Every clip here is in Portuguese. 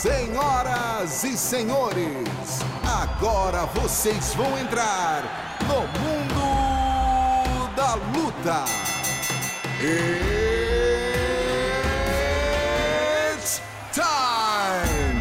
Senhoras e senhores, agora vocês vão entrar no mundo da luta. It's time!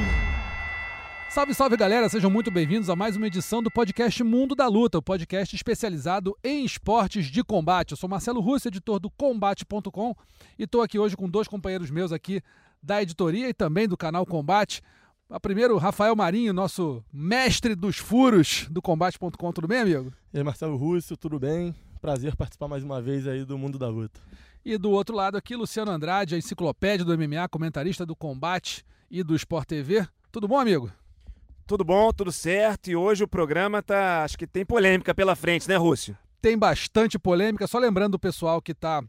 Salve, salve galera, sejam muito bem-vindos a mais uma edição do podcast Mundo da Luta, o podcast especializado em esportes de combate. Eu sou Marcelo Russo, editor do Combate.com e estou aqui hoje com dois companheiros meus aqui da editoria e também do canal Combate. A primeiro, Rafael Marinho, nosso mestre dos furos do Combate.com. Tudo bem, amigo? E aí, Marcelo Russo, tudo bem? Prazer participar mais uma vez aí do Mundo da Luta. E do outro lado aqui, Luciano Andrade, a enciclopédia do MMA, comentarista do Combate e do Sport TV. Tudo bom, amigo? Tudo bom, tudo certo. E hoje o programa tá. Acho que tem polêmica pela frente, né, Rússio? Tem bastante polêmica. Só lembrando o pessoal que está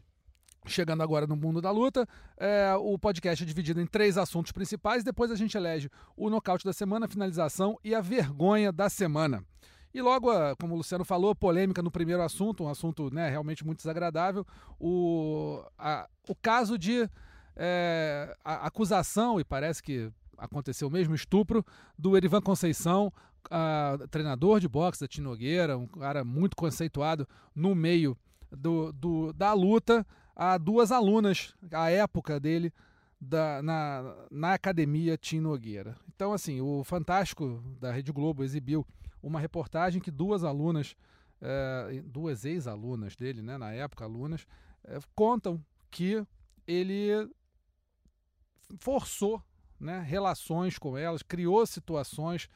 chegando agora no mundo da luta, é, o podcast é dividido em três assuntos principais. Depois a gente elege o nocaute da semana, a finalização e a vergonha da semana. E logo, ah, como o Luciano falou, polêmica no primeiro assunto, um assunto né, realmente muito desagradável, o, a, o caso de é, a acusação, e parece que aconteceu o mesmo estupro, do Erivan Conceição, a, treinador de boxe da Tinogueira, um cara muito conceituado no meio do, do, da luta, a duas alunas, a época dele, da, na, na academia Tim Nogueira. Então, assim, o Fantástico da Rede Globo exibiu uma reportagem que duas alunas, é, duas ex-alunas dele, né, na época, alunas, é, contam que ele forçou né, relações com elas, criou situações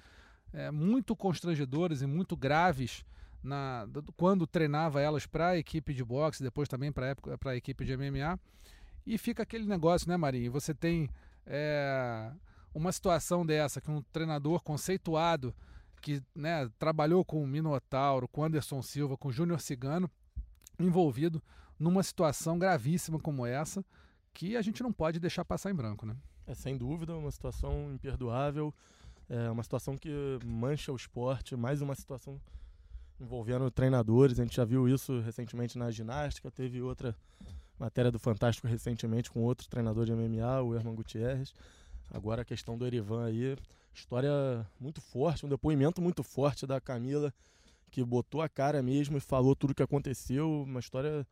é, muito constrangedoras e muito graves na, quando treinava elas para a equipe de boxe, depois também para a equipe de MMA. E fica aquele negócio, né, Marinho? Você tem é, uma situação dessa, que um treinador conceituado, que né, trabalhou com o Minotauro, com Anderson Silva, com o Júnior Cigano, envolvido numa situação gravíssima como essa, que a gente não pode deixar passar em branco, né? É sem dúvida uma situação imperdoável, é uma situação que mancha o esporte, mais uma situação envolvendo treinadores. A gente já viu isso recentemente na ginástica, teve outra matéria do Fantástico recentemente com outro treinador de MMA, o Herman Gutierrez. Agora a questão do Erivan aí, história muito forte, um depoimento muito forte da Camila, que botou a cara mesmo e falou tudo o que aconteceu, uma história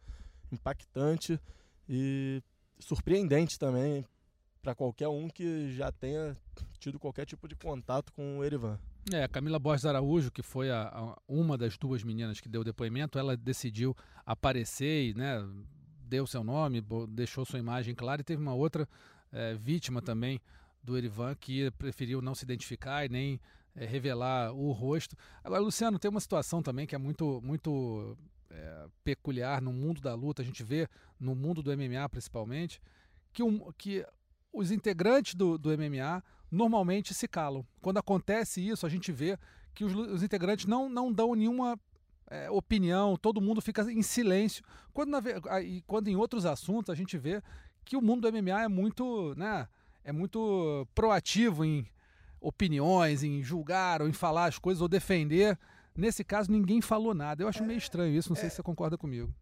impactante e surpreendente também para qualquer um que já tenha tido qualquer tipo de contato com o Erivan. É, a Camila Borges Araújo, que foi a, a, uma das duas meninas que deu depoimento, ela decidiu aparecer e né, deu seu nome, deixou sua imagem clara, e teve uma outra é, vítima também do Erivan que preferiu não se identificar e nem é, revelar o rosto. Agora, Luciano, tem uma situação também que é muito, muito é, peculiar no mundo da luta, a gente vê no mundo do MMA principalmente, que, um, que os integrantes do, do MMA normalmente se calam. Quando acontece isso, a gente vê que os, os integrantes não, não dão nenhuma é, opinião, todo mundo fica em silêncio. Quando, na, quando em outros assuntos a gente vê que o mundo do MMA é muito, né, é muito proativo em opiniões, em julgar ou em falar as coisas ou defender. Nesse caso, ninguém falou nada. Eu acho meio estranho isso, não sei se você concorda comigo.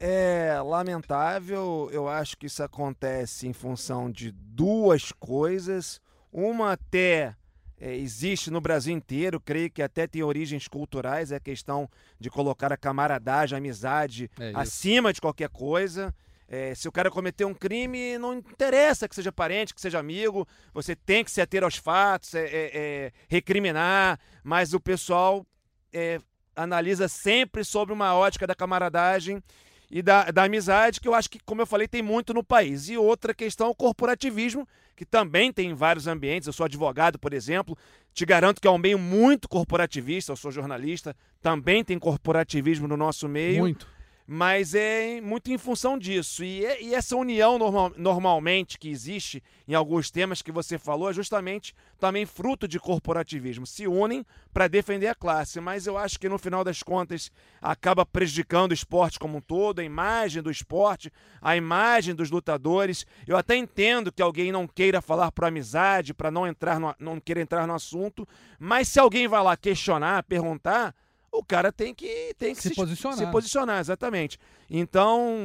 É lamentável, eu acho que isso acontece em função de duas coisas. Uma até é, existe no Brasil inteiro, creio que até tem origens culturais, é a questão de colocar a camaradagem, a amizade É acima de qualquer coisa. É, se o cara cometer um crime, não interessa que seja parente, que seja amigo, você tem que se ater aos fatos, é, é, é, recriminar, mas o pessoal é, analisa sempre sobre uma ótica da camaradagem e da, da amizade, que eu acho que, como eu falei, tem muito no país. E outra questão, o corporativismo, que também tem em vários ambientes. Eu sou advogado, por exemplo, te garanto que é um meio muito corporativista, eu sou jornalista, também tem corporativismo no nosso meio. Muito. Mas é muito em função disso. E, é- e essa união normal- normalmente que existe em alguns temas que você falou é justamente também fruto de corporativismo. Se unem para defender a classe, mas eu acho que no final das contas acaba prejudicando o esporte como um todo, a imagem do esporte, a imagem dos lutadores. Eu até entendo que alguém não queira falar por amizade, para não entrar no, não queira entrar no assunto, mas se alguém vai lá questionar, perguntar, o cara tem que, tem que Se posicionar. Se posicionar, exatamente. Então,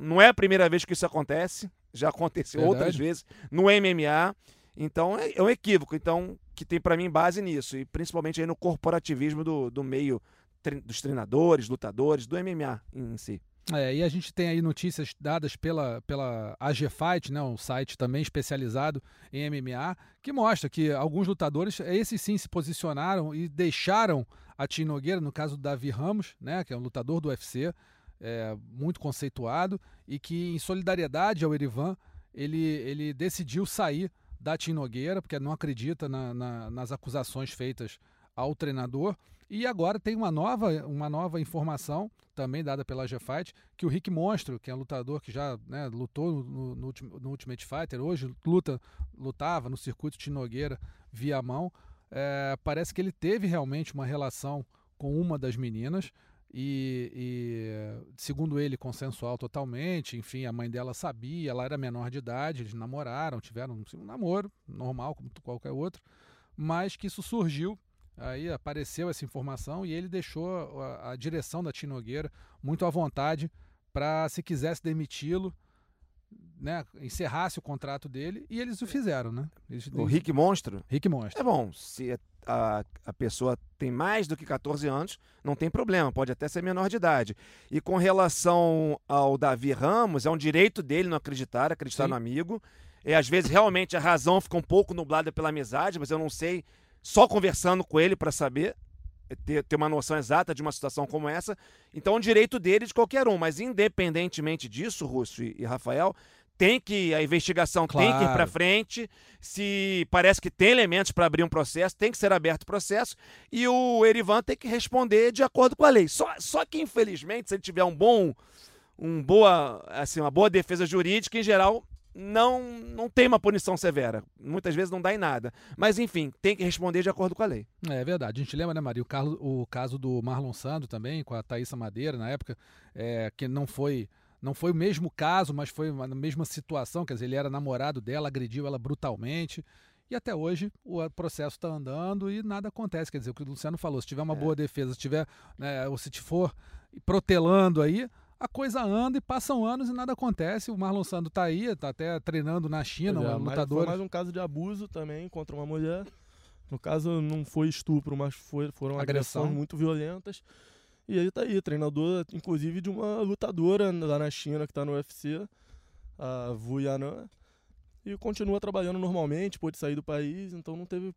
não é a primeira vez que isso acontece, já aconteceu Verdade. outras vezes no MMA. Então é, é um equívoco, então que tem para mim base nisso e principalmente aí no corporativismo do, do meio tre dos treinadores, lutadores, do MMA em si. É, e a gente tem aí notícias dadas pela, pela AG Fight, né, um site também especializado em MMA, que mostra que alguns lutadores, esses sim, se posicionaram e deixaram a Tim Nogueira, no caso do Davi Ramos, né, que é um lutador do UFC, é, muito conceituado, e que em solidariedade ao Erivan, ele, ele decidiu sair da Tim Nogueira, porque não acredita na, na, nas acusações feitas ao treinador. E agora tem uma nova, uma nova informação, também dada pela G-Fight, que o Rick Monstro, que é um lutador que já né, lutou no, no, no, Ultimate Fighter, hoje luta, lutava no circuito de Nogueira via mão, é, parece que ele teve realmente uma relação com uma das meninas, e, e, segundo ele, consensual totalmente. Enfim, a mãe dela sabia, ela era menor de idade, eles namoraram, tiveram um namoro normal, como qualquer outro, mas que isso surgiu Aí apareceu essa informação e ele deixou a, a direção da Tinogueira muito à vontade para, se quisesse demiti-lo, né, encerrasse o contrato dele e eles o fizeram, né? Eles, o Rick Monstro? Rick Monstro. É bom, se a, a pessoa tem mais do que 14 anos, não tem problema, pode até ser menor de idade. E com relação ao Davi Ramos, é um direito dele não acreditar, acreditar Sim. no amigo. E às vezes realmente a razão fica um pouco nublada pela amizade, mas eu não sei só conversando com ele para saber, ter, ter uma noção exata de uma situação como essa. Então, é um direito dele de qualquer um. Mas, independentemente disso, Russo e, e Rafael, tem que a investigação claro. tem que ir para frente. Se parece que tem elementos para abrir um processo, tem que ser aberto o processo e o Erivan tem que responder de acordo com a lei. Só, só que infelizmente, se ele tiver um bom um boa, assim, uma boa defesa jurídica, em geral, não, não tem uma punição severa. Muitas vezes não dá em nada. Mas, enfim, tem que responder de acordo com a lei. É verdade. A gente lembra, né, Maria, o, Carlos, o caso do Marlon Sando também, com a Thaísa Madeira, na época, é, que não foi. Não foi o mesmo caso, mas foi a mesma situação. Quer dizer, ele era namorado dela, agrediu ela brutalmente. E até hoje o processo está andando e nada acontece. Quer dizer, o que o Luciano falou: se tiver uma é. boa defesa, se tiver, né, ou se te for protelando aí, a coisa anda e passam anos e nada acontece. O Marlon Sando tá aí, tá até treinando na China, é, um lutador. Foi mais um caso de abuso também contra uma mulher. No caso, não foi estupro, mas foi, foram Agressão. agressões muito violentas. E ele tá aí, treinador, inclusive, de uma lutadora lá na China que tá no UFC, a Wu Yanan. E continua trabalhando normalmente, pôde sair do país, então não teve.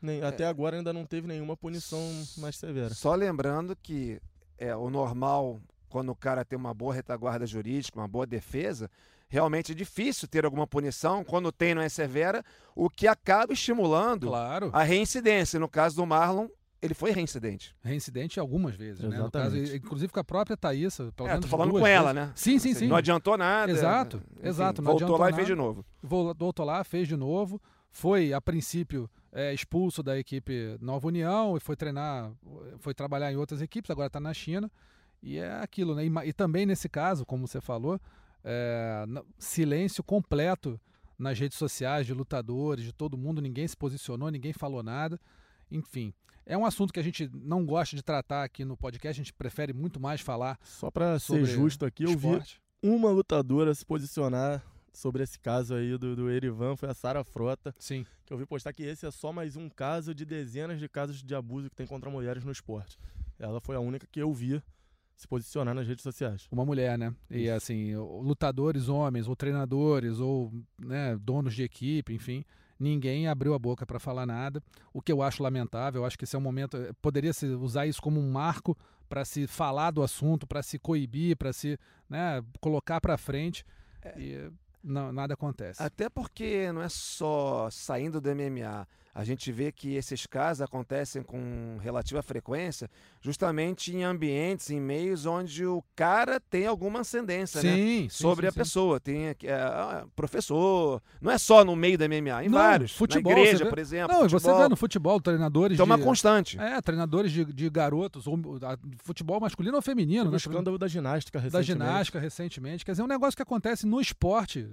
Nem, é. Até agora ainda não teve nenhuma punição mais severa. Só lembrando que é o normal quando o cara tem uma boa retaguarda jurídica, uma boa defesa, realmente é difícil ter alguma punição. Quando tem, não é severa, o que acaba estimulando claro. a reincidência. No caso do Marlon, ele foi reincidente. Reincidente algumas vezes, né? No caso, inclusive com a própria Thaísa. É, tô falando com ela, vezes. né? Sim, sim, sim. Não adiantou nada. Exato, enfim, exato. voltou lá nada. e fez de novo. Voltou lá, fez de novo. Foi, a princípio, é, expulso da equipe Nova União e foi treinar, foi trabalhar em outras equipes, agora está na China. E é aquilo, né? E, e também nesse caso, como você falou, é, silêncio completo nas redes sociais de lutadores, de todo mundo, ninguém se posicionou, ninguém falou nada. Enfim, é um assunto que a gente não gosta de tratar aqui no podcast, a gente prefere muito mais falar. Só para ser justo aqui, eu vi uma lutadora se posicionar sobre esse caso aí do, do Erivan, foi a Sara Frota. Sim. Que eu vi postar que esse é só mais um caso de dezenas de casos de abuso que tem contra mulheres no esporte. Ela foi a única que eu vi se posicionar nas redes sociais. Uma mulher, né? E assim, lutadores homens, ou treinadores, ou né, donos de equipe, enfim, ninguém abriu a boca para falar nada. O que eu acho lamentável, eu acho que esse é um momento, eh, poderia se usar isso como um marco para se falar do assunto, para se coibir, para se né, colocar para frente. É. E não, nada acontece. Até porque não é só saindo do MMA a gente vê que esses casos acontecem com relativa frequência, justamente em ambientes, em meios onde o cara tem alguma ascendência sim, né? sim sobre sim, a sim. pessoa. Tem é, professor, não é só no meio da MMA, em não, vários. Futebol, na igreja, por exemplo. Não, futebol. você vê no futebol treinadores. Tem uma de, constante. É, treinadores de, de garotos, ou, futebol masculino ou feminino. O né? escândalo da ginástica recentemente. Da ginástica recentemente. Quer dizer, é um negócio que acontece no esporte,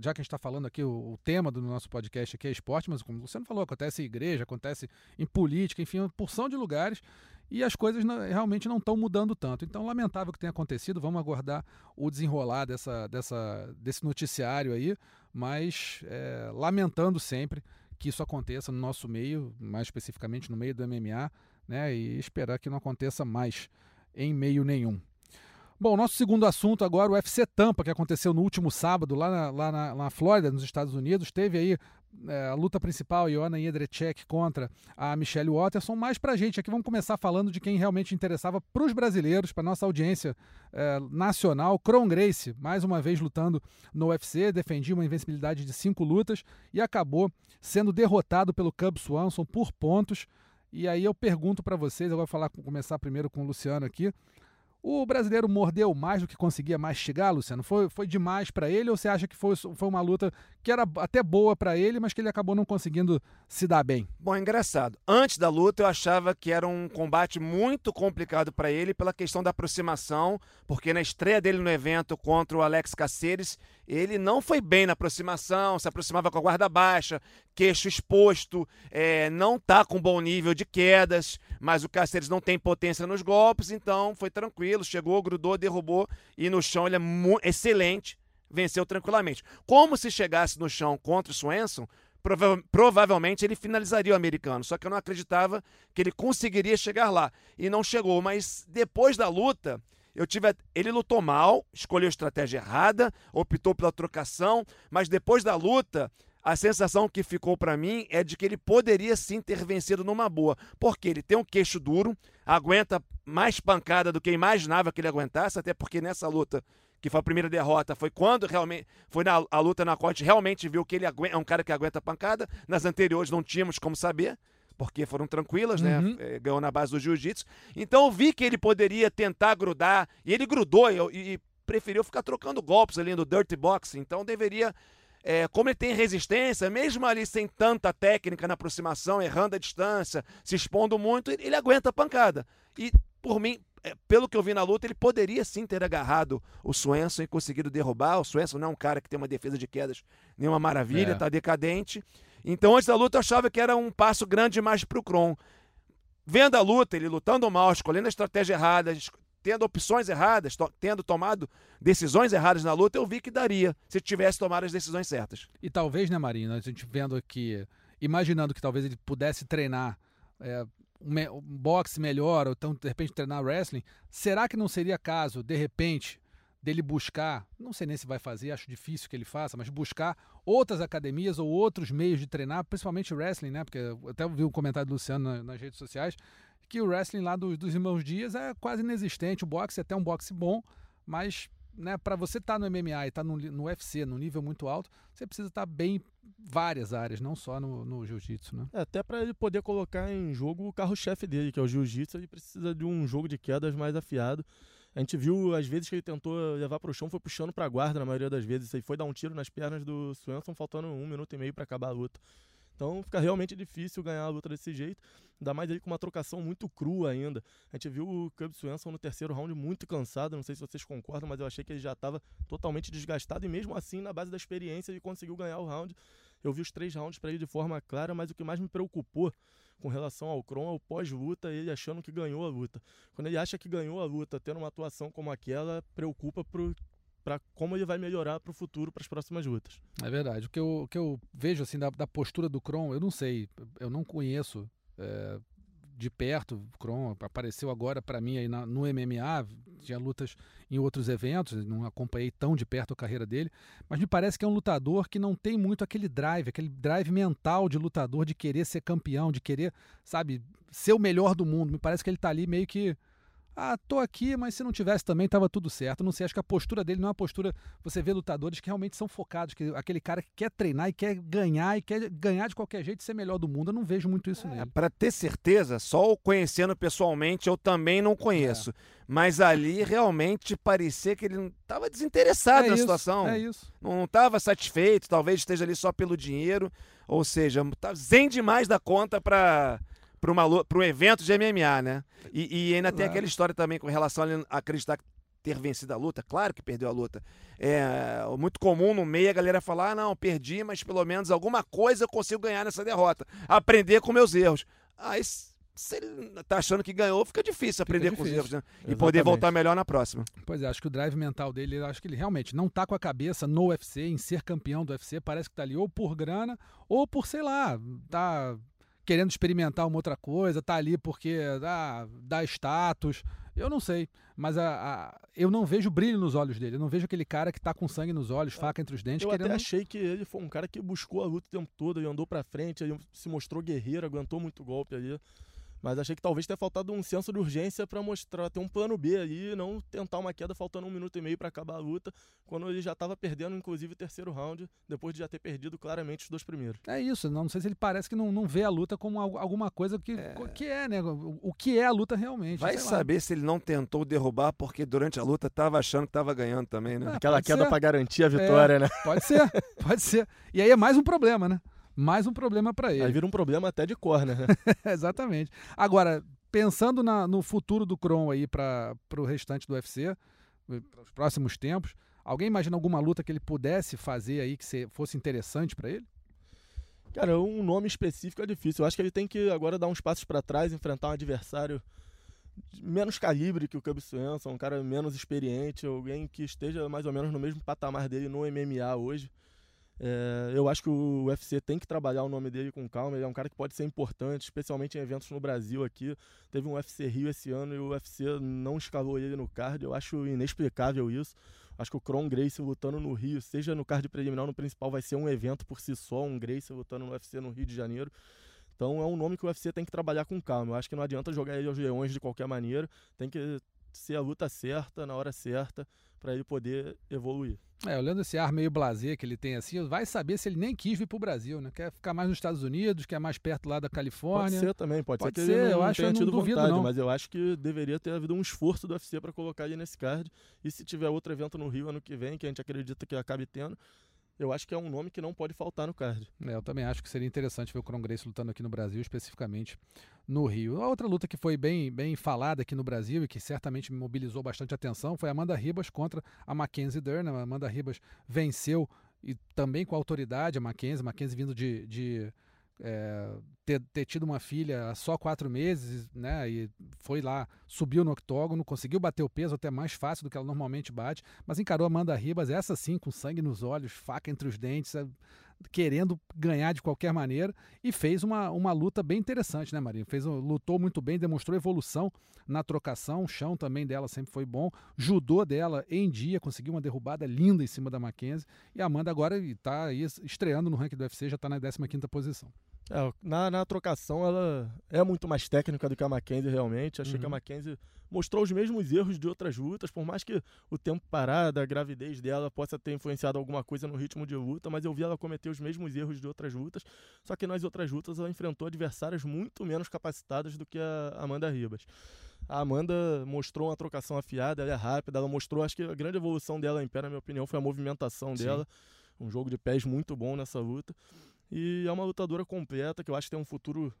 já que a gente está falando aqui, o, o tema do nosso podcast aqui é esporte, mas como você não falou, acontece em igreja, acontece em política, enfim, uma porção de lugares e as coisas não, realmente não estão mudando tanto. Então, lamentável que tenha acontecido, vamos aguardar o desenrolar dessa, dessa, desse noticiário aí, mas é, lamentando sempre que isso aconteça no nosso meio, mais especificamente no meio do MMA, né? E esperar que não aconteça mais em meio nenhum. Bom, nosso segundo assunto agora, o UFC Tampa, que aconteceu no último sábado lá na, lá na, na Flórida, nos Estados Unidos. Teve aí é, a luta principal, Joana Jedrzejczyk contra a Michelle Watterson. Mas pra gente aqui, vamos começar falando de quem realmente interessava para os brasileiros, para nossa audiência é, nacional. Kron Grace, mais uma vez lutando no UFC, defendia uma invencibilidade de cinco lutas e acabou sendo derrotado pelo Cub Swanson por pontos. E aí eu pergunto para vocês, eu vou falar, começar primeiro com o Luciano aqui. O brasileiro mordeu mais do que conseguia mastigar, Luciano? Foi, foi demais para ele ou você acha que foi, foi uma luta que era até boa para ele, mas que ele acabou não conseguindo se dar bem? Bom, é engraçado. Antes da luta eu achava que era um combate muito complicado para ele pela questão da aproximação, porque na estreia dele no evento contra o Alex Caceres, ele não foi bem na aproximação, se aproximava com a guarda baixa, queixo exposto, é, não tá com bom nível de quedas, mas o Caceres não tem potência nos golpes, então foi tranquilo, chegou, grudou, derrubou e no chão ele é excelente, venceu tranquilamente. Como se chegasse no chão contra o Swenson, prova provavelmente ele finalizaria o americano, só que eu não acreditava que ele conseguiria chegar lá e não chegou, mas depois da luta, eu tive. Ele lutou mal, escolheu a estratégia errada, optou pela trocação, mas depois da luta, a sensação que ficou para mim é de que ele poderia sim ter vencido numa boa, porque ele tem um queixo duro, aguenta mais pancada do que imaginava que ele aguentasse, até porque nessa luta, que foi a primeira derrota, foi quando realmente foi na a luta na qual a gente realmente viu que ele é um cara que aguenta pancada. Nas anteriores não tínhamos como saber porque foram tranquilas, né? uhum. né? Ganhou na base do jiu-jitsu. Então eu vi que ele poderia tentar grudar, e ele grudou e, e preferiu ficar trocando golpes ali no dirty box. Então deveria é, como ele tem resistência, mesmo ali sem tanta técnica na aproximação, errando a distância, se expondo muito, ele, ele aguenta a pancada. E, por mim, é, pelo que eu vi na luta, ele poderia sim ter agarrado o Swenson e conseguido derrubar. O Swenson não é um cara que tem uma defesa de quedas nenhuma maravilha, é. tá decadente. Então, antes da luta, eu achava que era um passo grande demais para o Kron. Vendo a luta, ele lutando mal, escolhendo a estratégia errada, tendo opções erradas, to tendo tomado decisões erradas na luta, eu vi que daria se tivesse tomado as decisões certas. E talvez, né, Marina, a gente vendo aqui, imaginando que talvez ele pudesse treinar é, um, boxe melhor, ou então, de repente, treinar wrestling, será que não seria caso, de repente, dele buscar, não sei nem se vai fazer, acho difícil que ele faça, mas buscar outras academias ou outros meios de treinar, principalmente wrestling, né? Porque eu até vi um comentário do Luciano nas redes sociais que o wrestling lá dos, dos irmãos Dias é quase inexistente. O boxe é até um boxe bom, mas né, para você estar tá no MMA e estar tá no, no UFC, no nível muito alto, você precisa estar tá bem várias áreas, não só no, no jiu-jitsu, né? É, até para ele poder colocar em jogo o carro-chefe dele, que é o jiu-jitsu, ele precisa de um jogo de quedas mais afiado. A gente viu as vezes que ele tentou levar para o chão, foi puxando para a guarda na maioria das vezes. Aí foi dar um tiro nas pernas do Swenson, faltando um minuto e meio para acabar a luta. Então fica realmente difícil ganhar a luta desse jeito, ainda mais ele com uma trocação muito crua ainda. A gente viu o Cub Swenson no terceiro round muito cansado, não sei se vocês concordam, mas eu achei que ele já estava totalmente desgastado e mesmo assim, na base da experiência, ele conseguiu ganhar o round. Eu vi os três rounds para ele de forma clara, mas o que mais me preocupou com relação ao Kron é o pós-luta, ele achando que ganhou a luta. Quando ele acha que ganhou a luta, tendo uma atuação como aquela, preocupa para como ele vai melhorar para o futuro, para as próximas lutas. É verdade. O que eu, o que eu vejo assim da, da postura do Kron, eu não sei, eu não conheço é, de perto. Kron apareceu agora para mim aí na, no MMA, tinha lutas em outros eventos, não acompanhei tão de perto a carreira dele, mas me parece que é um lutador que não tem muito aquele drive, aquele drive mental de lutador de querer ser campeão, de querer, sabe, ser o melhor do mundo. Me parece que ele está ali meio que ah, tô aqui, mas se não tivesse também tava tudo certo. Não sei, acho que a postura dele não é uma postura. Você vê lutadores que realmente são focados, que aquele cara que quer treinar e quer ganhar e quer ganhar de qualquer jeito e ser melhor do mundo. Eu não vejo muito isso é, nele. Para ter certeza, só o conhecendo pessoalmente eu também não conheço. É. Mas ali realmente parecia que ele não estava desinteressado é na isso, situação. É isso. Não estava satisfeito, talvez esteja ali só pelo dinheiro. Ou seja, tá zen demais da conta para para um evento de MMA, né? E, e ainda tem aquela história também com relação a acreditar que ter vencido a luta, claro que perdeu a luta. É muito comum no meio a galera falar: ah, não, perdi, mas pelo menos alguma coisa eu consigo ganhar nessa derrota. Aprender com meus erros. Isso se ele tá achando que ganhou, fica difícil aprender com os difícil. erros, né? E Exatamente. poder voltar melhor na próxima. Pois é, acho que o drive mental dele, acho que ele realmente não tá com a cabeça no UFC, em ser campeão do UFC, parece que tá ali ou por grana, ou por, sei lá, tá querendo experimentar uma outra coisa, tá ali porque ah, dá status, eu não sei, mas a, a- eu não vejo brilho nos olhos dele, eu não vejo aquele cara que tá com sangue nos olhos, faca entre os dentes, Eu querendo... até achei que ele foi um cara que buscou a luta o tempo todo, ele andou pra frente, ele se mostrou guerreiro, aguentou muito golpe ali. Mas achei que talvez tenha faltado um senso de urgência pra mostrar, ter um plano B ali, e não tentar uma queda faltando um minuto e meio pra acabar a luta, quando ele já tava perdendo, inclusive, o terceiro round, depois de já ter perdido claramente os dois primeiros. É isso, não, sei se ele parece que não, não vê a luta como al- alguma coisa que é, que é né? O, o que é a luta realmente. Vai sei lá. saber se ele não tentou derrubar porque durante a luta tava achando que tava ganhando também, né? Ah, Aquela queda pra garantir a vitória, né? Pode ser, pode ser. E aí é mais um problema, né? Mais um problema para Aí ele. vira um problema até de corner, né? Exatamente. Agora, pensando na- no futuro do Kron aí para o restante do UFC, para os próximos tempos, alguém imagina alguma luta que ele pudesse fazer aí que se- fosse interessante para ele? Cara, um nome específico é difícil. Eu acho que ele tem que agora dar uns passos pra trás, enfrentar um adversário menos calibre que o Cub Swanson, um cara menos experiente, alguém que esteja mais ou menos no mesmo patamar dele no MMA hoje. É, eu acho que o UFC tem que trabalhar o nome dele com calma. Ele é um cara que pode ser importante, especialmente em eventos no Brasil aqui. Teve um UFC Rio esse ano e o UFC não escalou ele no card. Eu acho inexplicável isso. Acho que o Kron Gracie lutando no Rio, seja no card preliminar ou no principal, vai ser um evento por si só, um Gracie lutando no UFC no Rio de Janeiro. Então é um nome que o UFC tem que trabalhar com calma. Eu acho que não adianta jogar ele aos leões de qualquer maneira. Tem que ser a luta certa, na hora certa, para ele poder evoluir. É, olhando esse ar meio blasé que ele tem assim, vai saber se ele nem quis vir pro Brasil, né? Quer ficar mais nos Estados Unidos, quer mais perto lá da Pode Califórnia. ser também, pode, Pode ser que ser, ele não eu acho, tenha eu não tido duvido, vontade, não. mas eu acho que deveria ter havido um esforço do UFC para colocar ele nesse card. E se tiver outro evento no Rio ano que vem, que a gente acredita que acabe tendo, eu acho que é um nome que não pode faltar no card. É, eu também acho que seria interessante ver o Gracie lutando aqui no Brasil, especificamente no Rio. A outra luta que foi bem, bem falada aqui no Brasil e que certamente mobilizou bastante atenção foi a Amanda Ribas contra a Mackenzie Dern. A Amanda Ribas venceu e também com autoridade a Mackenzie. Mackenzie vindo de, de é, ter, ter tido uma filha há só quatro meses, né? E foi lá, subiu no octógono, conseguiu bater o peso até mais fácil do que ela normalmente bate, mas encarou Amanda Ribas, essa sim, com sangue nos olhos, faca entre os dentes, é, querendo ganhar de qualquer maneira e fez uma, uma luta bem interessante, né, Marinho? Fez, lutou muito bem, demonstrou evolução na trocação, o chão também dela sempre foi bom, judô dela em dia, conseguiu uma derrubada linda em cima da Mackenzie e a Amanda agora está estreando no ranking do UFC, já está na 15ª posição. É, na, na trocação, ela é muito mais técnica do que a Mackenzie, realmente. Achei que a Uhum. Mackenzie mostrou os mesmos erros de outras lutas, por mais que o tempo parado, a gravidez dela possa ter influenciado alguma coisa no ritmo de luta, mas eu vi ela cometer os mesmos erros de outras lutas. Só que nas outras lutas ela enfrentou adversárias muito menos capacitadas do que a Amanda Ribas. A Amanda mostrou uma trocação afiada, ela é rápida, ela mostrou, acho que a grande evolução dela em pé, na minha opinião, foi a movimentação Sim. dela. Um jogo de pés muito bom nessa luta. E é uma lutadora completa que eu acho que tem um futuro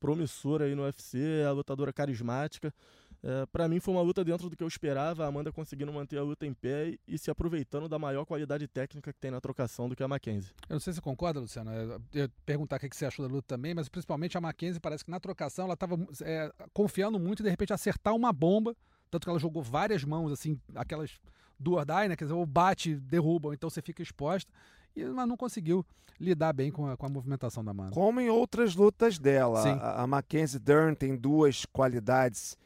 promissor aí no UFC, é a lutadora carismática. É, para mim foi uma luta dentro do que eu esperava, a Amanda conseguindo manter a luta em pé e se aproveitando da maior qualidade técnica que tem na trocação do que a Mackenzie. Eu não sei se você concorda, Luciano. é, Eu perguntar o que você achou da luta também, mas principalmente a Mackenzie parece que na trocação ela estava confiando muito e de repente acertar uma bomba. Tanto que ela jogou várias mãos, assim, aquelas do or die, né? Quer dizer, ou bate, derruba, ou então você fica exposta. E, mas não conseguiu lidar bem com a, com a movimentação da Amanda. Como em outras lutas dela. Sim. A, a Mackenzie Dern tem duas qualidades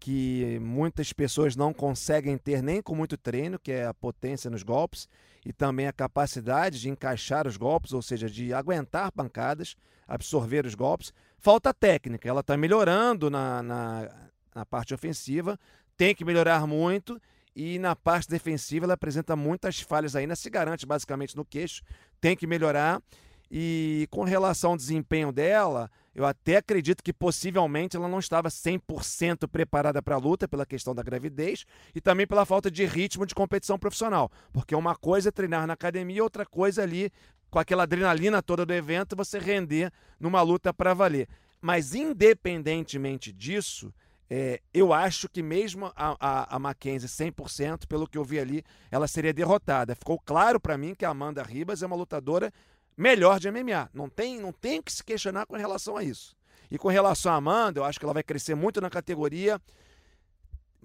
que muitas pessoas não conseguem ter nem com muito treino, que é a potência nos golpes e também a capacidade de encaixar os golpes, ou seja, de aguentar pancadas, absorver os golpes. Falta técnica, ela está melhorando na, na, na parte ofensiva, tem que melhorar muito e na parte defensiva ela apresenta muitas falhas ainda, se garante basicamente no queixo, tem que melhorar. E com relação ao desempenho dela, eu até acredito que possivelmente ela não estava 100% preparada para a luta pela questão da gravidez e também pela falta de ritmo de competição profissional. Porque uma coisa é treinar na academia, outra coisa ali, com aquela adrenalina toda do evento, você render numa luta para valer. Mas independentemente disso, é, eu acho que mesmo a, a, a Mackenzie 100%, pelo que eu vi ali, ela seria derrotada. Ficou claro para mim que a Amanda Ribas é uma lutadora melhor de MMA. Não tem, não tem que se questionar com relação a isso. E com relação à Amanda, eu acho que ela vai crescer muito na categoria.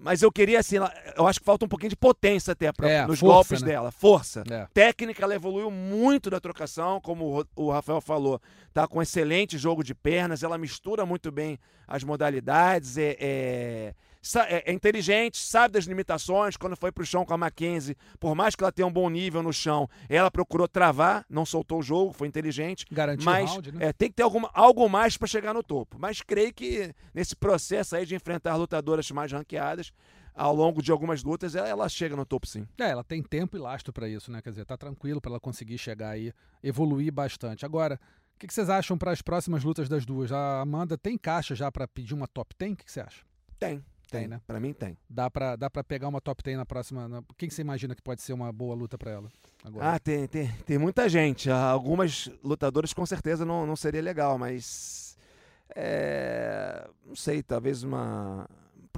Mas eu queria, assim, ela- eu acho que falta um pouquinho de potência até pra, É, nos força, golpes né? dela. Força. É. Técnica, ela evoluiu muito na trocação, como o o Rafael falou. Tá com excelente jogo de pernas, ela mistura muito bem as modalidades, é, é, é- é inteligente, sabe das limitações. Quando foi pro chão com a Mackenzie, por mais que ela tenha um bom nível no chão, ela procurou travar, não soltou o jogo, foi inteligente. Garantiu Mas o round, né? é, tem que ter alguma, algo mais para chegar no topo. Mas creio que nesse processo aí de enfrentar lutadoras mais ranqueadas, ao longo de algumas lutas, ela, chega no topo sim. É, ela tem tempo e lastro pra isso, né? Quer dizer, tá tranquilo pra ela conseguir chegar aí, evoluir bastante. Agora, o que, que vocês acham para as próximas lutas das duas? A Amanda tem caixa já pra pedir uma top 10? O que, que você acha? Tem, tem, Tem, né? Pra mim tem. Dá pra, dá pra pegar uma top 10 na próxima. Na... Quem que você imagina que pode ser uma boa luta pra ela? Agora? Ah, tem, tem, tem muita gente. Ah, Algumas lutadoras com certeza não, não seria legal, mas. é, não sei, talvez uma.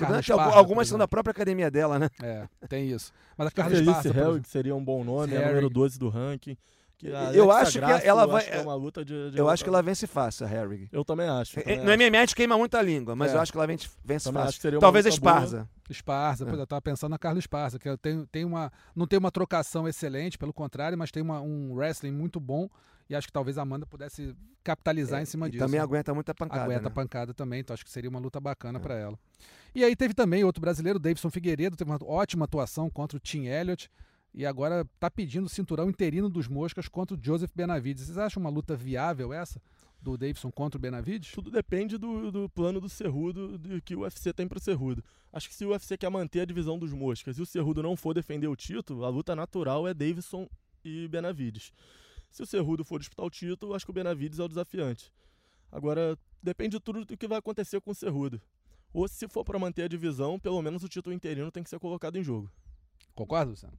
É algu- Esparza, algumas são da própria academia dela, né? É, tem isso. Mas a Herrig exemplo, seria um bom nome, é a Herrig. número 12 do ranking. Que a Eu acho que ela eu vai- acho que é uma luta de, de Eu acho que ela vence fácil, a Harry. Eu também acho. eu É, também No acho. MMA a gente queima muita língua, mas É. eu acho que ela vence, vence Também fácil. Talvez a boa. Esparza. Esparza, É. pois eu tava pensando na Carla Esparza, que tem, tem uma, não tem uma trocação excelente, pelo contrário, mas tem uma- um wrestling muito bom e acho que talvez a Amanda pudesse capitalizar em cima É, E disso. também aguenta muita pancada. aguenta né? pancada também, então acho que seria uma luta bacana É. pra ela. E aí teve também outro brasileiro, Davidson Figueiredo, teve uma ótima atuação contra o Tim Elliott e agora tá pedindo o cinturão interino dos moscas contra o Joseph Benavides. Vocês acham uma luta viável essa do Davidson contra o Benavides? Tudo depende do, do plano do Cerrudo, do que o UFC tem pro Cerrudo. Acho que se o UFC quer manter a divisão dos moscas e o Cerrudo não for defender o título, a luta natural é Davidson e Benavides. Se o Cerrudo for disputar o título, acho que o Benavides é o desafiante. Agora, depende de tudo do que vai acontecer com o Cerrudo. Ou se for para manter a divisão, pelo menos o título interino tem que ser colocado em jogo. Concorda, Luciano?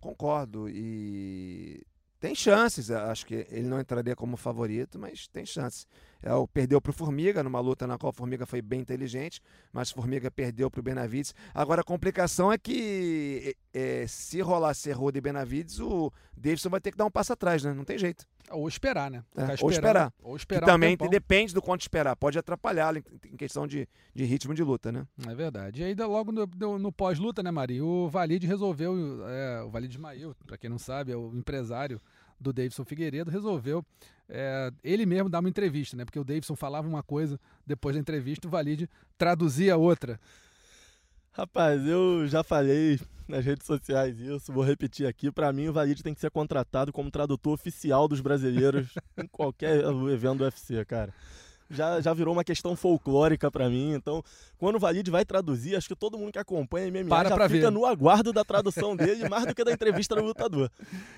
Concordo. E tem chances. Acho que ele não entraria como favorito, mas tem chances. É, perdeu para o Formiga numa luta na qual o Formiga foi bem inteligente, mas Formiga perdeu para o Benavides. Agora a complicação é que é, se rolar Cerrudo e Benavides, o Davidson vai ter que dar um passo atrás, né? Não tem jeito. Ou esperar, né? É, ou esperar. Ou Que esperar um também tempão. depende do quanto esperar. Pode atrapalhá-lo em, questão de, de ritmo de luta, né? É verdade. E aí, logo no, no- pós-luta, né, Mari? O Valide resolveu. é, o Valide Ismail, pra quem não sabe, é o empresário do Davidson Figueiredo, resolveu é, ele mesmo dar uma entrevista, né? Porque o Davidson falava uma coisa, depois da entrevista, o Valide traduzia outra. Rapaz, eu já falei nas redes sociais isso, vou repetir aqui. Pra mim, o Valide tem que ser contratado como tradutor oficial dos brasileiros em qualquer evento do UFC, cara. Já, já virou uma questão folclórica pra mim, então quando o Valide vai traduzir, acho que todo mundo que acompanha MMA Para já pra fica ver. no aguardo da tradução dele, mais do que da entrevista do lutador.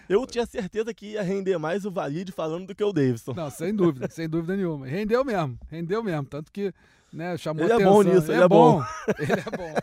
Eu tinha certeza que ia render mais o Valide falando do que o Davidson. Não, sem dúvida, sem dúvida nenhuma. Rendeu mesmo, rendeu mesmo. Tanto que né, chamou Ele é atenção. bom nisso, ele é bom. ele é bom.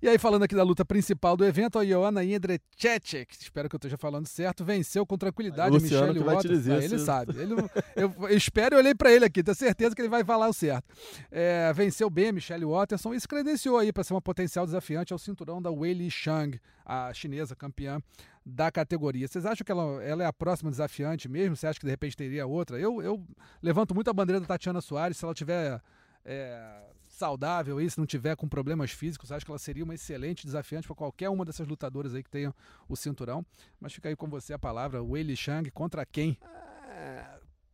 E aí, falando aqui da luta principal do evento, a Joana Jędrzejczyk, espero que eu esteja falando certo, venceu com tranquilidade a Michelle Waters. dizer Ah, ele sabe. Ele, eu, eu espero e olhei pra ele aqui, tenho certeza que ele vai falar o certo. É, venceu bem a Michelle Watterson e se credenciou aí para ser uma potencial desafiante ao cinturão da Weili Shang, a chinesa campeã da categoria. Vocês acham que ela, ela é a próxima desafiante mesmo? Você acha que de repente teria outra? Eu, eu levanto muito a bandeira da Tatiana Soares, se ela tiver é, saudável aí, se não tiver com problemas físicos, acho que ela seria uma excelente desafiante para qualquer uma dessas lutadoras aí que tenham o cinturão. Mas fica aí com você a palavra, Weili Shang contra quem? É,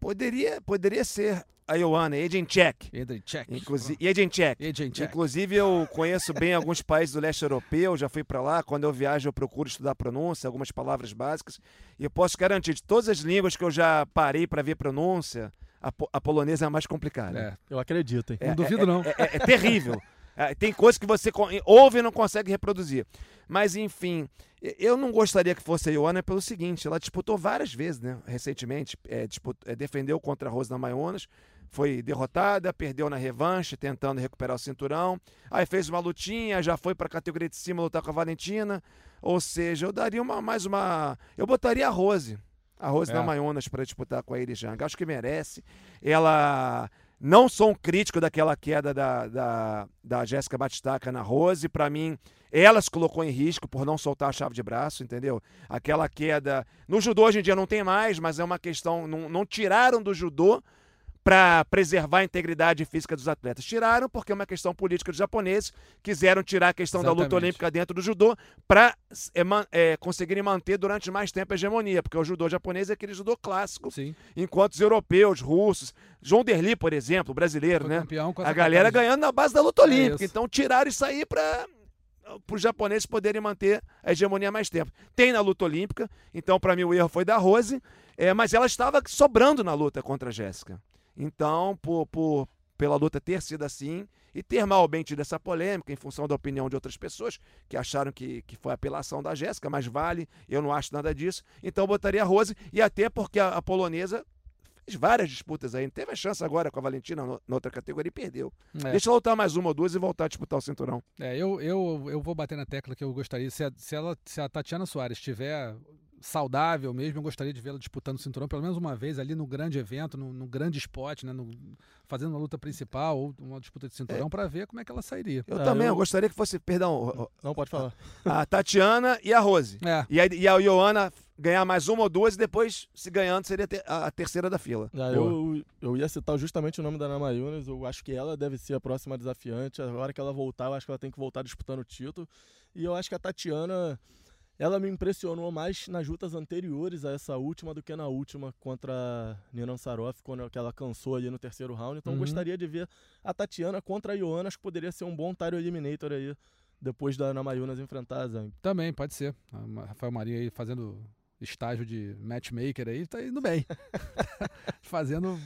poderia, poderia ser a Ioana, Agent Check. Jędrzejczyk. Inclusive, Agent Check. Jędrzejczyk. Inclusive, eu conheço bem alguns países do leste europeu, já fui para lá. Quando eu viajo, eu procuro estudar pronúncia, algumas palavras básicas. E eu posso garantir, de todas as línguas que eu já parei para ver pronúncia, a, po- a polonesa é a mais complicada. É, Eu acredito, hein? É, Não duvido, é- não. É, é- é terrível. Tem coisas que você ouve e não consegue reproduzir. Mas, enfim, eu não gostaria que fosse a Ioana pelo seguinte: ela disputou várias vezes, né? Recentemente, disput- é, defendeu contra a Rosa Maionas, foi derrotada, perdeu na revanche, tentando recuperar o cinturão. Aí fez uma lutinha, já foi para a categoria de cima lutar com a Valentina. Ou seja, eu daria uma, mais uma. Eu botaria a Rose. A Rose É. Namajunas para disputar com a Iris Jang. Acho que merece. Ela. Não sou um crítico daquela queda da, da, da Jéssica Batistaca na Rose. Para mim, ela se colocou em risco por não soltar a chave de braço, entendeu? Aquela queda. No judô hoje em dia não tem mais, mas é uma questão. Não, não tiraram do judô para preservar a integridade física dos atletas. Tiraram porque é uma questão política dos japoneses, quiseram tirar a questão da luta Exatamente. olímpica dentro do judô para conseguirem manter durante mais tempo a hegemonia, porque o judô japonês é aquele judô clássico, Sim. enquanto os europeus, russos, João Derli, por exemplo, brasileiro, né? A galera ganhando na base da luta É olímpica. isso. então tiraram isso aí para os japoneses poderem manter a hegemonia mais tempo. Tem na luta olímpica, então para mim o erro foi da Rose, é, mas ela estava sobrando na luta contra a Jéssica. Então, por, por- pela luta ter sido assim e ter mal bem tido essa polêmica em função da opinião de outras pessoas que acharam que, que foi apelação da Jéssica, mas vale, eu não acho nada disso. Então eu botaria a Rose e até porque a, a polonesa fez várias disputas aí, teve a chance agora com a Valentina no- na outra categoria e perdeu. É. Deixa ela lutar mais uma ou duas e voltar a disputar o cinturão. É, eu, eu, eu vou bater na tecla que eu gostaria. Se a, se ela, se a Tatiana Soares estiver saudável mesmo, eu gostaria de vê-la disputando o cinturão pelo menos uma vez ali no grande evento, no, no grande spot, né, no- fazendo uma luta principal ou uma disputa de cinturão para ver como é que ela sairia. Eu Ah, também, eu... eu- gostaria que fosse, perdão, Não, pode falar. a Tatiana e a Rose. É, E a, e a Ioana ganhar mais uma ou duas e depois, se ganhando, seria a terceira da fila. Ah, eu, eu ia citar justamente o nome da Ana Mayunas. Eu acho que ela deve ser a próxima desafiante. A hora que ela voltar, eu acho que ela tem que voltar disputando o título. E eu acho que a Tatiana, ela me impressionou mais nas lutas anteriores a essa última do que na última contra a Nina Saroff, quando que ela cansou ali no terceiro round. Então eu Uhum. gostaria de ver a Tatiana contra a Ioana. Acho que poderia ser um bom title eliminator aí, depois da Ana Mayunas enfrentar a Zhang. também pode ser. A Rafael Maria aí fazendo estágio de matchmaker aí, tá indo bem. Fazendo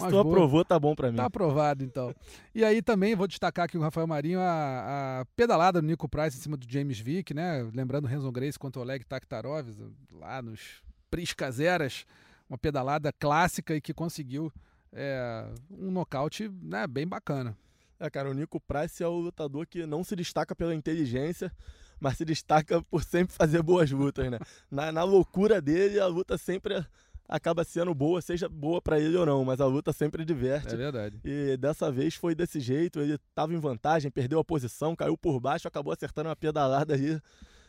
Se umas tu boas- aprovou, tá bom pra mim. Tá aprovado, então. E aí também vou destacar aqui o Rafael Marinho, a, a pedalada do Nico Price em cima do James Vick, né? Lembrando o Renzo Grace contra o Oleg Taktarov, lá nos Priscazeras. Uma pedalada clássica e que conseguiu é, um nocaute né, bem bacana. É, cara, o Nico Price é o lutador que não se destaca pela inteligência, mas se destaca por sempre fazer boas lutas, né? Na, na loucura dele, a luta sempre acaba sendo boa, seja boa pra ele ou não, mas a luta sempre diverte. É verdade. E dessa vez foi desse jeito, ele tava em vantagem, perdeu a posição, caiu por baixo, acabou acertando uma pedalada aí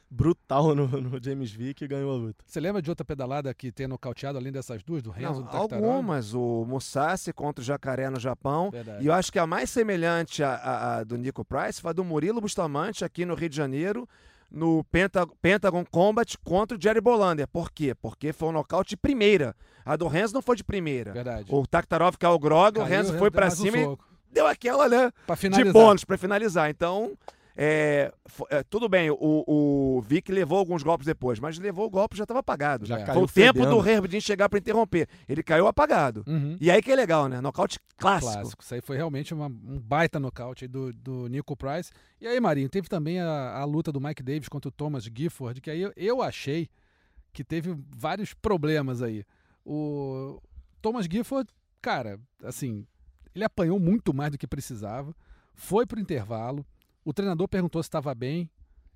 brutal no, no James Vick e ganhou a luta. Você lembra de outra pedalada que tem nocauteado além dessas duas, do Renzo Não, do algumas. O Musashi contra o Jacaré no Japão. Verdade. E eu acho que a mais semelhante à, à- à do Nico Price foi a do Murilo Bustamante aqui no Rio de Janeiro, no Penta- Pentagon Combat contra o Jerry Bolander. Por quê? Porque foi um nocaute de primeira. A do Renzo não foi de primeira. Verdade. O Taktarov caiu o grog, o Caiu, Renzo Renzo foi pra cima e deu aquela, né? Pra De finalizar. bônus pra finalizar. Então, é, é, tudo bem, o, o Vic levou alguns golpes depois, mas levou o golpe já estava apagado. Já É. Foi o tempo fedendo. do Herbdin chegar pra interromper. Ele caiu apagado. Uhum. E aí que é legal, né? Nocaute clássico. Clássico. Isso aí foi realmente uma- um baita nocaute do, do Nico Price. E aí, Marinho, teve também a, a luta do Mike Davis contra o Thomas Gifford, que aí eu, eu achei que teve vários problemas aí. O Thomas Gifford, cara, assim, ele apanhou muito mais do que precisava, foi pro intervalo, o treinador perguntou se estava bem,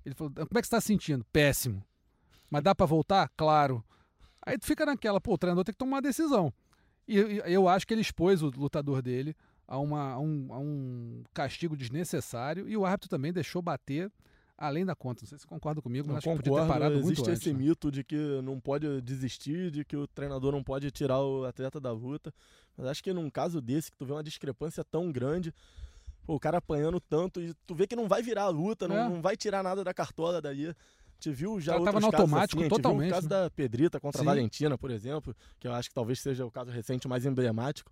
ele falou, como é que você está se sentindo? Péssimo. Mas dá para voltar? Claro. Aí tu fica naquela, pô, o treinador tem que tomar uma decisão. E eu acho que ele expôs o lutador dele a, uma, a, um, a um castigo desnecessário e o árbitro também deixou bater além da conta. Não sei se você concorda comigo, mas acho que podia concordo, ter parado existe muito esse antes. né? mito de que não pode desistir, de que o treinador não pode tirar o atleta da luta. Mas acho que num caso desse, que tu vê uma discrepância tão grande, pô, o cara apanhando tanto, e tu vê que não vai virar a luta, não, É. não vai tirar nada da cartola daí. Te viu já cara tava outros no automático assim, a gente viu totalmente, o caso né? da Pedrita contra Sim. a Valentina, por exemplo, que eu acho que talvez seja o caso recente mais emblemático.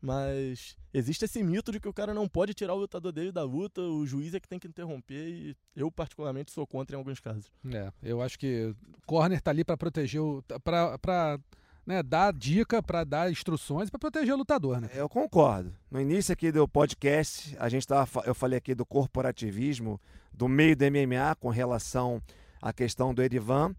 Mas existe esse mito de que o cara não pode tirar o lutador dele da luta, o juiz é que tem que interromper, e eu, particularmente, sou contra em alguns casos. É, eu acho que o corner tá ali para proteger o. para pra né, dar dica, para dar instruções, para proteger o lutador, né? Eu concordo. No início aqui do podcast, a gente tava, eu falei aqui do corporativismo do meio do MMA com relação à questão do Edivan.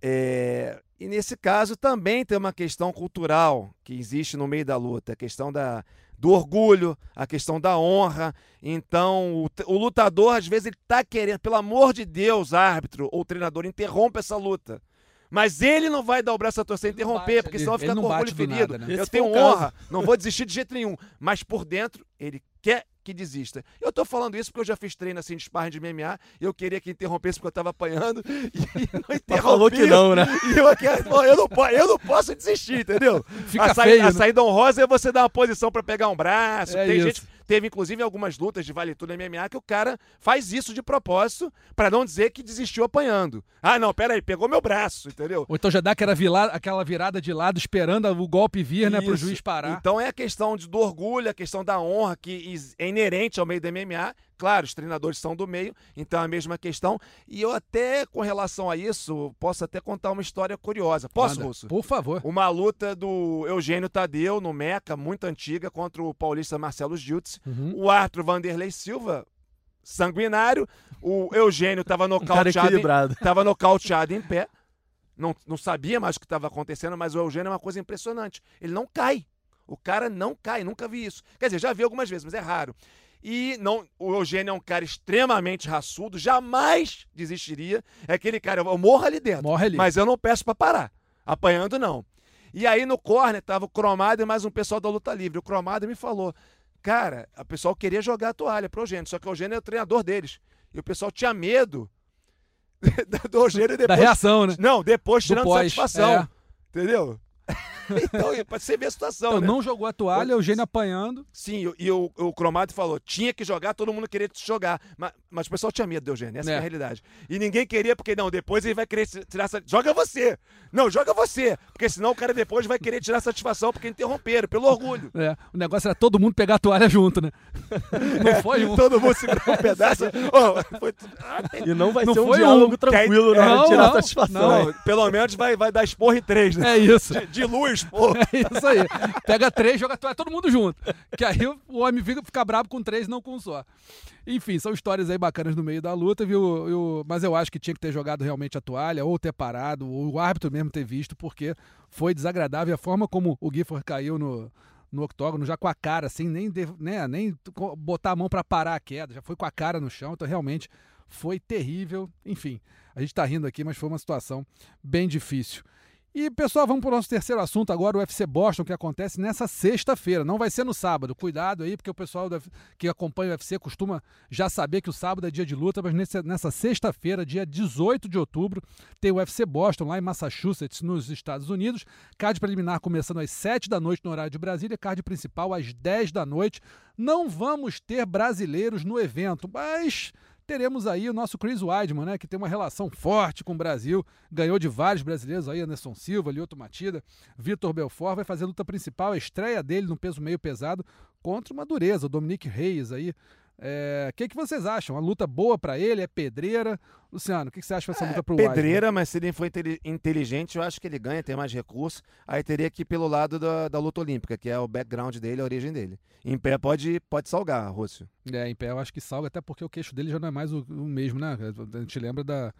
É, e nesse caso também tem uma questão cultural que existe no meio da luta, a questão da, do orgulho, a questão da honra. Então, o, o lutador, às vezes, ele tá querendo, pelo amor de Deus, árbitro ou treinador, interrompa essa luta. Mas ele não vai dar o braço a torcer e Ele interromper, bate porque ali, senão ele fica não com o orgulho ferido. nada, né? Eu Esse tenho honra, não vou desistir de jeito nenhum. Mas por dentro, ele quer que desista. Eu tô falando isso porque eu já fiz treino assim de sparring de MMA eu queria que interrompesse porque eu tava apanhando e não interrompi. falou que não, né? E eu aqui, eu não, po- eu não posso desistir, entendeu? Fica a, feio, a né? saída honrosa é você dar uma posição pra pegar um braço. É Tem isso. gente, teve inclusive algumas lutas de vale tudo MMA que o cara faz isso de propósito pra não dizer que desistiu apanhando. Ah, não, pera aí, pegou meu braço, entendeu? Ou então já dá aquela, vila- aquela virada de lado esperando o golpe vir, né? Pro Isso. juiz parar. Então é a questão de- do orgulho, a questão da honra que é inerente ao meio do MMA. Claro, os treinadores são do meio, então é a mesma questão. E eu até, com relação a isso, posso até contar uma história curiosa. Posso, Manda. Russo? Por favor. Uma luta do Eugênio Tadeu no Meca, muito antiga, contra o paulista Marcelo Jutz. Uhum. O árbitro Vanderlei Silva, sanguinário. O Eugênio estava Um nocauteado, equilibrado. tava nocauteado em pé. Não, não sabia mais o que estava acontecendo, mas o Eugênio é uma coisa impressionante. Ele não cai. O cara não cai, nunca vi isso. Quer dizer, já vi algumas vezes, mas é raro. E não, o Eugênio é um cara extremamente raçudo, jamais desistiria. É aquele cara, eu morro ali dentro. Morre ali. Mas eu não peço pra parar. Apanhando, não. E aí no corner tava o Cromado e mais um pessoal da luta livre. O Cromado me falou: Cara, o pessoal queria jogar a toalha pro Eugênio, só que o Eugênio é o treinador deles. E o pessoal tinha medo do Eugênio Da depois. reação, né? Não, depois Do tirando satisfação. é. Entendeu? então, pra você ver a situação, Então, né? não jogou a toalha, o Eugênio apanhando. Sim, e o, o Cromado falou, tinha que jogar, todo mundo queria jogar. Mas, mas o pessoal tinha medo do Eugênio, essa é. É. a realidade. E ninguém queria, porque não, depois ele vai querer tirar essa. Joga você! Não, joga você! Porque senão o cara depois vai querer tirar satisfação porque interromperam, pelo orgulho. É, o negócio era todo mundo pegar a toalha junto, né? Não foi um. Todo mundo segurou um pedaço. Ô, foi- ah, E não vai Não ser um foi diálogo um. tranquilo hora Não, de tirar não, satisfação. não. pelo menos vai, vai dar esporro em três, né? É isso. De, dilui É isso aí. Pega três, joga toalha, todo mundo junto. Que aí o- homem fica, bravo com três, não com um só. Enfim, são histórias aí bacanas no meio da luta, viu? Eu- mas eu acho que tinha que ter jogado realmente a toalha, ou ter parado, ou o árbitro mesmo ter visto, porque foi desagradável a forma como o Gifford caiu no, no octógono, já com a cara, assim, nem, de- né, nem botar a mão para parar a queda, já foi com a cara no chão, então realmente foi terrível. Enfim, a gente tá rindo aqui, mas foi uma situação bem difícil. E, pessoal, vamos para o nosso terceiro assunto agora, o UFC Boston, que acontece nessa sexta-feira. Não vai ser no sábado. Cuidado aí, porque o pessoal que acompanha o UFC costuma já saber que o sábado é dia de luta, mas nessa sexta-feira, dia 18 de outubro, tem o UFC Boston, lá em Massachusetts, nos Estados Unidos. Card preliminar começando às 7 da noite no horário de Brasília, card principal às 10 da noite. Não vamos ter brasileiros no evento, mas teremos aí o nosso Chris Weidman, né, que tem uma relação forte com o Brasil, ganhou de vários brasileiros aí, Anderson Silva, Lioto Matida, Vitor Belfort, vai fazer a luta principal, a estreia dele no peso meio pesado contra uma dureza, o Dominique Reis aí. O que, que vocês acham? Uma luta boa pra ele? É pedreira? Luciano, o que, que você acha dessa luta pro Weidman? Pedreira, mas se ele for inteli- inteligente, eu acho que ele ganha, tem mais recursos. Aí teria que ir pelo lado da, da luta olímpica, que é o background dele, a origem dele. Em pé pode, pode salgar, Rússio. É, em pé eu acho que salga, até porque o queixo dele já não é mais o, o mesmo, né? A gente lembra da,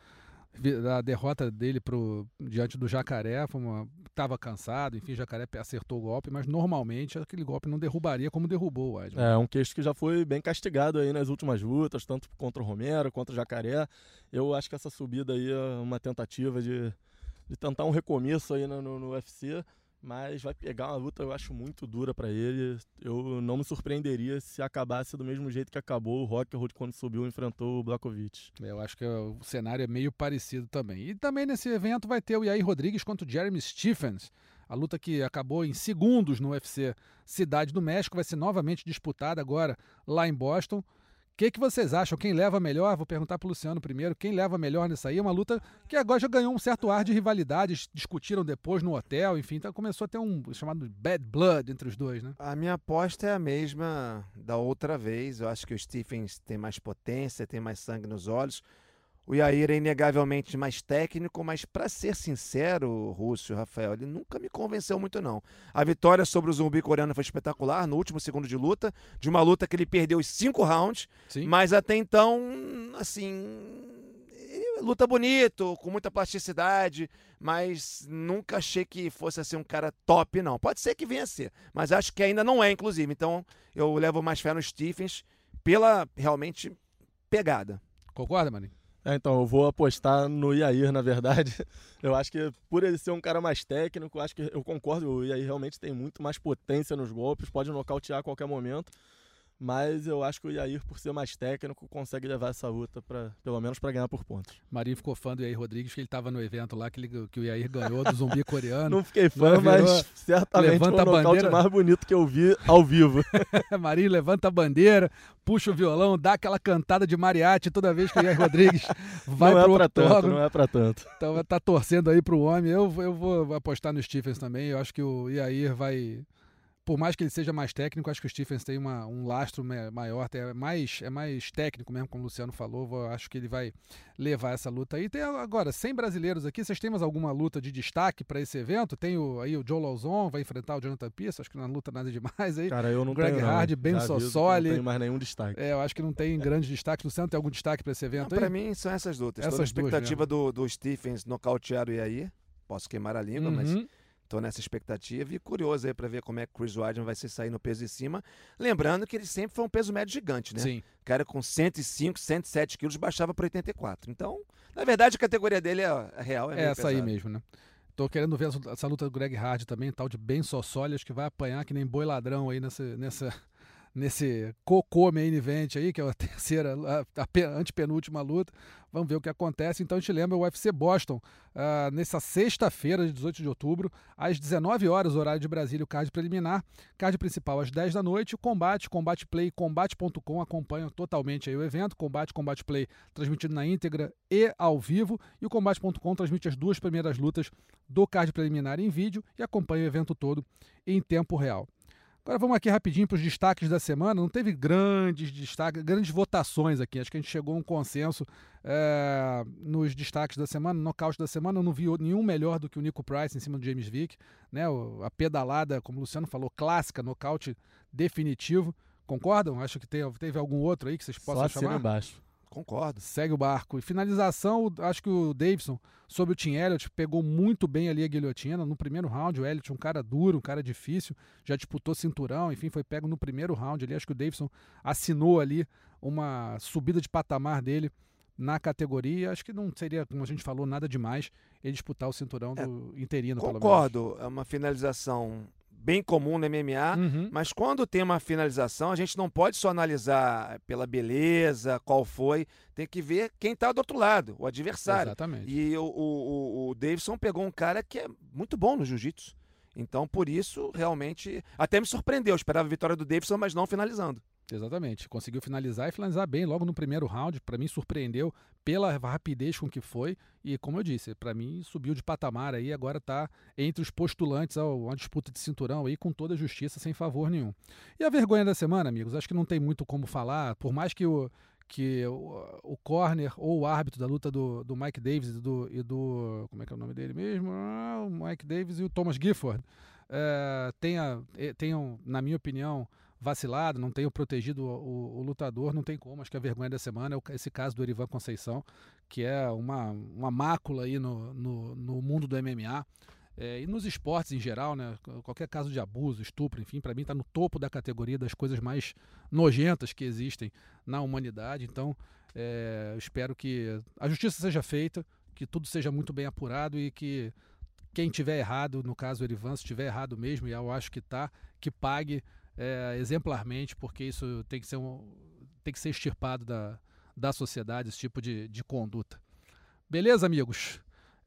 da derrota dele pro, diante do Jacaré, foi uma, tava cansado, enfim, o Jacaré acertou o golpe, mas normalmente aquele golpe não derrubaria como derrubou o Weidman. É, um queixo que já foi bem castigado aí nas últimas lutas, tanto contra o Romero, contra o Jacaré. Eu acho que essa subida aí é uma tentativa de, de tentar um recomeço aí no, no, no UFC, mas vai pegar uma luta, eu acho, muito dura pra ele. Eu não me surpreenderia se acabasse do mesmo jeito que acabou o Rockhold quando subiu e enfrentou o Blakovic. Eu acho que o cenário é meio parecido também. E também nesse evento vai ter o Yair Rodrigues contra o Jeremy Stephens. A luta que acabou em segundos no UFC Cidade do México vai ser novamente disputada agora lá em Boston. O que, que vocês acham? Quem leva melhor? Vou perguntar para o Luciano primeiro. Quem leva melhor nisso aí? É uma luta que agora já ganhou um certo ar de rivalidade. Discutiram depois no hotel, enfim. Então começou a ter um chamado bad blood entre os dois, né? A minha aposta é a mesma da outra vez. Eu acho que o Stephens tem mais potência, tem mais sangue nos olhos. O Yair é inegavelmente mais técnico, mas para ser sincero, Rússio, Rafael, ele nunca me convenceu muito não. A vitória sobre o zumbi coreano foi espetacular no último segundo de luta, de uma luta que ele perdeu os cinco rounds, Sim. mas até então, assim, luta bonito, com muita plasticidade, mas nunca achei que fosse assim um cara top, não. Pode ser que venha a ser, mas acho que ainda não é, inclusive. Então eu levo mais fé no Stephens pela realmente pegada. Concorda, Maninho? É, então, eu vou apostar no Iair, na verdade. Eu acho que por ele ser um cara mais técnico, acho que eu concordo, o Iair realmente tem muito mais potência nos golpes, pode nocautear a qualquer momento. Mas eu acho que o Yair, por ser mais técnico, consegue levar essa luta, pra, pelo menos para ganhar por pontos. Marinho ficou fã do Yair Rodrigues, que ele estava no evento lá que, ele, que o Yair ganhou do zumbi coreano. Não fiquei fã, mas certamente levanta foi o bandeira. mais bonito que eu vi ao vivo. Marinho levanta a bandeira, puxa o violão, dá aquela cantada de mariachi toda vez que o Yair Rodrigues vai não pro é pra tanto, Não é pra tanto. Então tá torcendo aí pro homem. Eu, eu vou apostar no Stephens também. Eu acho que o Yair vai por mais que ele seja mais técnico, acho que o Stephens tem uma, um lastro maior, é mais, é mais técnico mesmo, como o Luciano falou. Acho que ele vai levar essa luta aí. Tem agora 100 brasileiros aqui. Vocês têm mais alguma luta de destaque para esse evento? Tem o, aí o Joe Lauzon, vai enfrentar o Jonathan Pierce. Acho que na luta nada demais aí. Cara, eu não Greg tenho, Hard, Ben Sossoli. Não tem mais nenhum destaque. É, eu acho que não tem grande destaque. Luciano, tem algum destaque para esse evento não, Para mim são essas lutas. Essas Toda a expectativa do, do Stephens nocautear o aí. Posso queimar a língua, uhum. mas Tô nessa expectativa e curioso aí para ver como é que o Chris Weidman vai se sair no peso de cima. Lembrando que ele sempre foi um peso médio gigante, né? Sim. O cara com 105, 107 quilos baixava para 84. Então, na verdade, a categoria dele é, é real. É, é essa aí mesmo, né? Tô querendo ver essa luta do Greg Hard também, tal de Ben Sossolias, que vai apanhar que nem boi ladrão aí nessa, nessa, nesse cocô main event aí, que é a terceira, a, a antepenúltima luta. Vamos ver o que acontece. Então a gente lembra o UFC Boston, uh, nessa sexta-feira, de 18 de outubro, às 19 horas, horário de Brasília, o card preliminar. Card principal às 10 da noite. O combate, combate play, combate.com acompanham totalmente aí o evento. Combate, combate play transmitido na íntegra e ao vivo. E o combate.com transmite as duas primeiras lutas do card preliminar em vídeo e acompanha o evento todo em tempo real. Agora vamos aqui rapidinho para os destaques da semana. Não teve grandes destaques, grandes votações aqui. Acho que a gente chegou a um consenso é, nos destaques da semana. No nocaute da semana, eu não vi nenhum melhor do que o Nico Price em cima do James Vick. Né? A pedalada, como o Luciano falou, clássica, nocaute definitivo. Concordam? Acho que teve, teve algum outro aí que vocês possam Só chamar? Só embaixo. Concordo. Segue o barco. E finalização, acho que o Davidson, sobre o Tim Elliott, pegou muito bem ali a guilhotina. No primeiro round, o Elliott, um cara duro, um cara difícil, já disputou cinturão, enfim, foi pego no primeiro round ali. Acho que o Davidson assinou ali uma subida de patamar dele na categoria. Acho que não seria, como a gente falou, nada demais ele disputar o cinturão do é, interino, Concordo. É uma finalização bem comum no MMA, uhum. mas quando tem uma finalização, a gente não pode só analisar pela beleza, qual foi, tem que ver quem está do outro lado, o adversário. Exatamente. E o, o, o Davidson pegou um cara que é muito bom no jiu-jitsu. Então, por isso, realmente, até me surpreendeu. Eu esperava a vitória do Davidson, mas não finalizando. Exatamente. Conseguiu finalizar e finalizar bem logo no primeiro round. Para mim, surpreendeu pela rapidez com que foi. E, como eu disse, para mim, subiu de patamar aí. Agora está entre os postulantes a uma disputa de cinturão aí com toda a justiça, sem favor nenhum. E a vergonha da semana, amigos? Acho que não tem muito como falar. Por mais que o, que o, o corner ou o árbitro da luta do, do Mike Davis e do, e do. Como é que é o nome dele mesmo? Ah, o Mike Davis e o Thomas Gifford é, tenha, eh, tenham, na minha opinião, vacilado, não tenham protegido o, o, lutador, não tem como. Acho que a vergonha da semana é esse caso do Erivan Conceição, que é uma, uma mácula aí no, no, no mundo do MMA. É, e nos esportes em geral, né? Qualquer caso de abuso, estupro, enfim, para mim está no topo da categoria das coisas mais nojentas que existem na humanidade. Então, é, espero que a justiça seja feita, que tudo seja muito bem apurado e que quem tiver errado, no caso o Erivan, se tiver errado mesmo, e eu acho que está, que pague é, exemplarmente, porque isso tem que ser, um, tem que ser extirpado da, da sociedade, esse tipo de, de conduta. Beleza, amigos?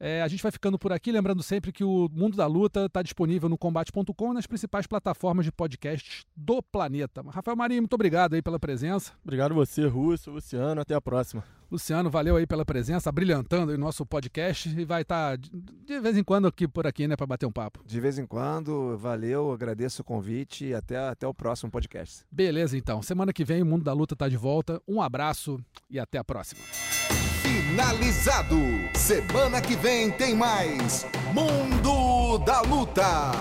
É, a gente vai ficando por aqui, lembrando sempre que o Mundo da Luta está disponível no combate.com e nas principais plataformas de podcasts do planeta. Rafael Marinho, muito obrigado aí pela presença. Obrigado você, Russo, Luciano, até a próxima. Luciano, valeu aí pela presença, brilhantando o nosso podcast e vai estar tá de vez em quando aqui por aqui, né, para bater um papo. De vez em quando, valeu, agradeço o convite e até, até o próximo podcast. Beleza, então. Semana que vem o Mundo da Luta está de volta. Um abraço e até a próxima finalizado. Semana que vem tem mais Mundo da Luta.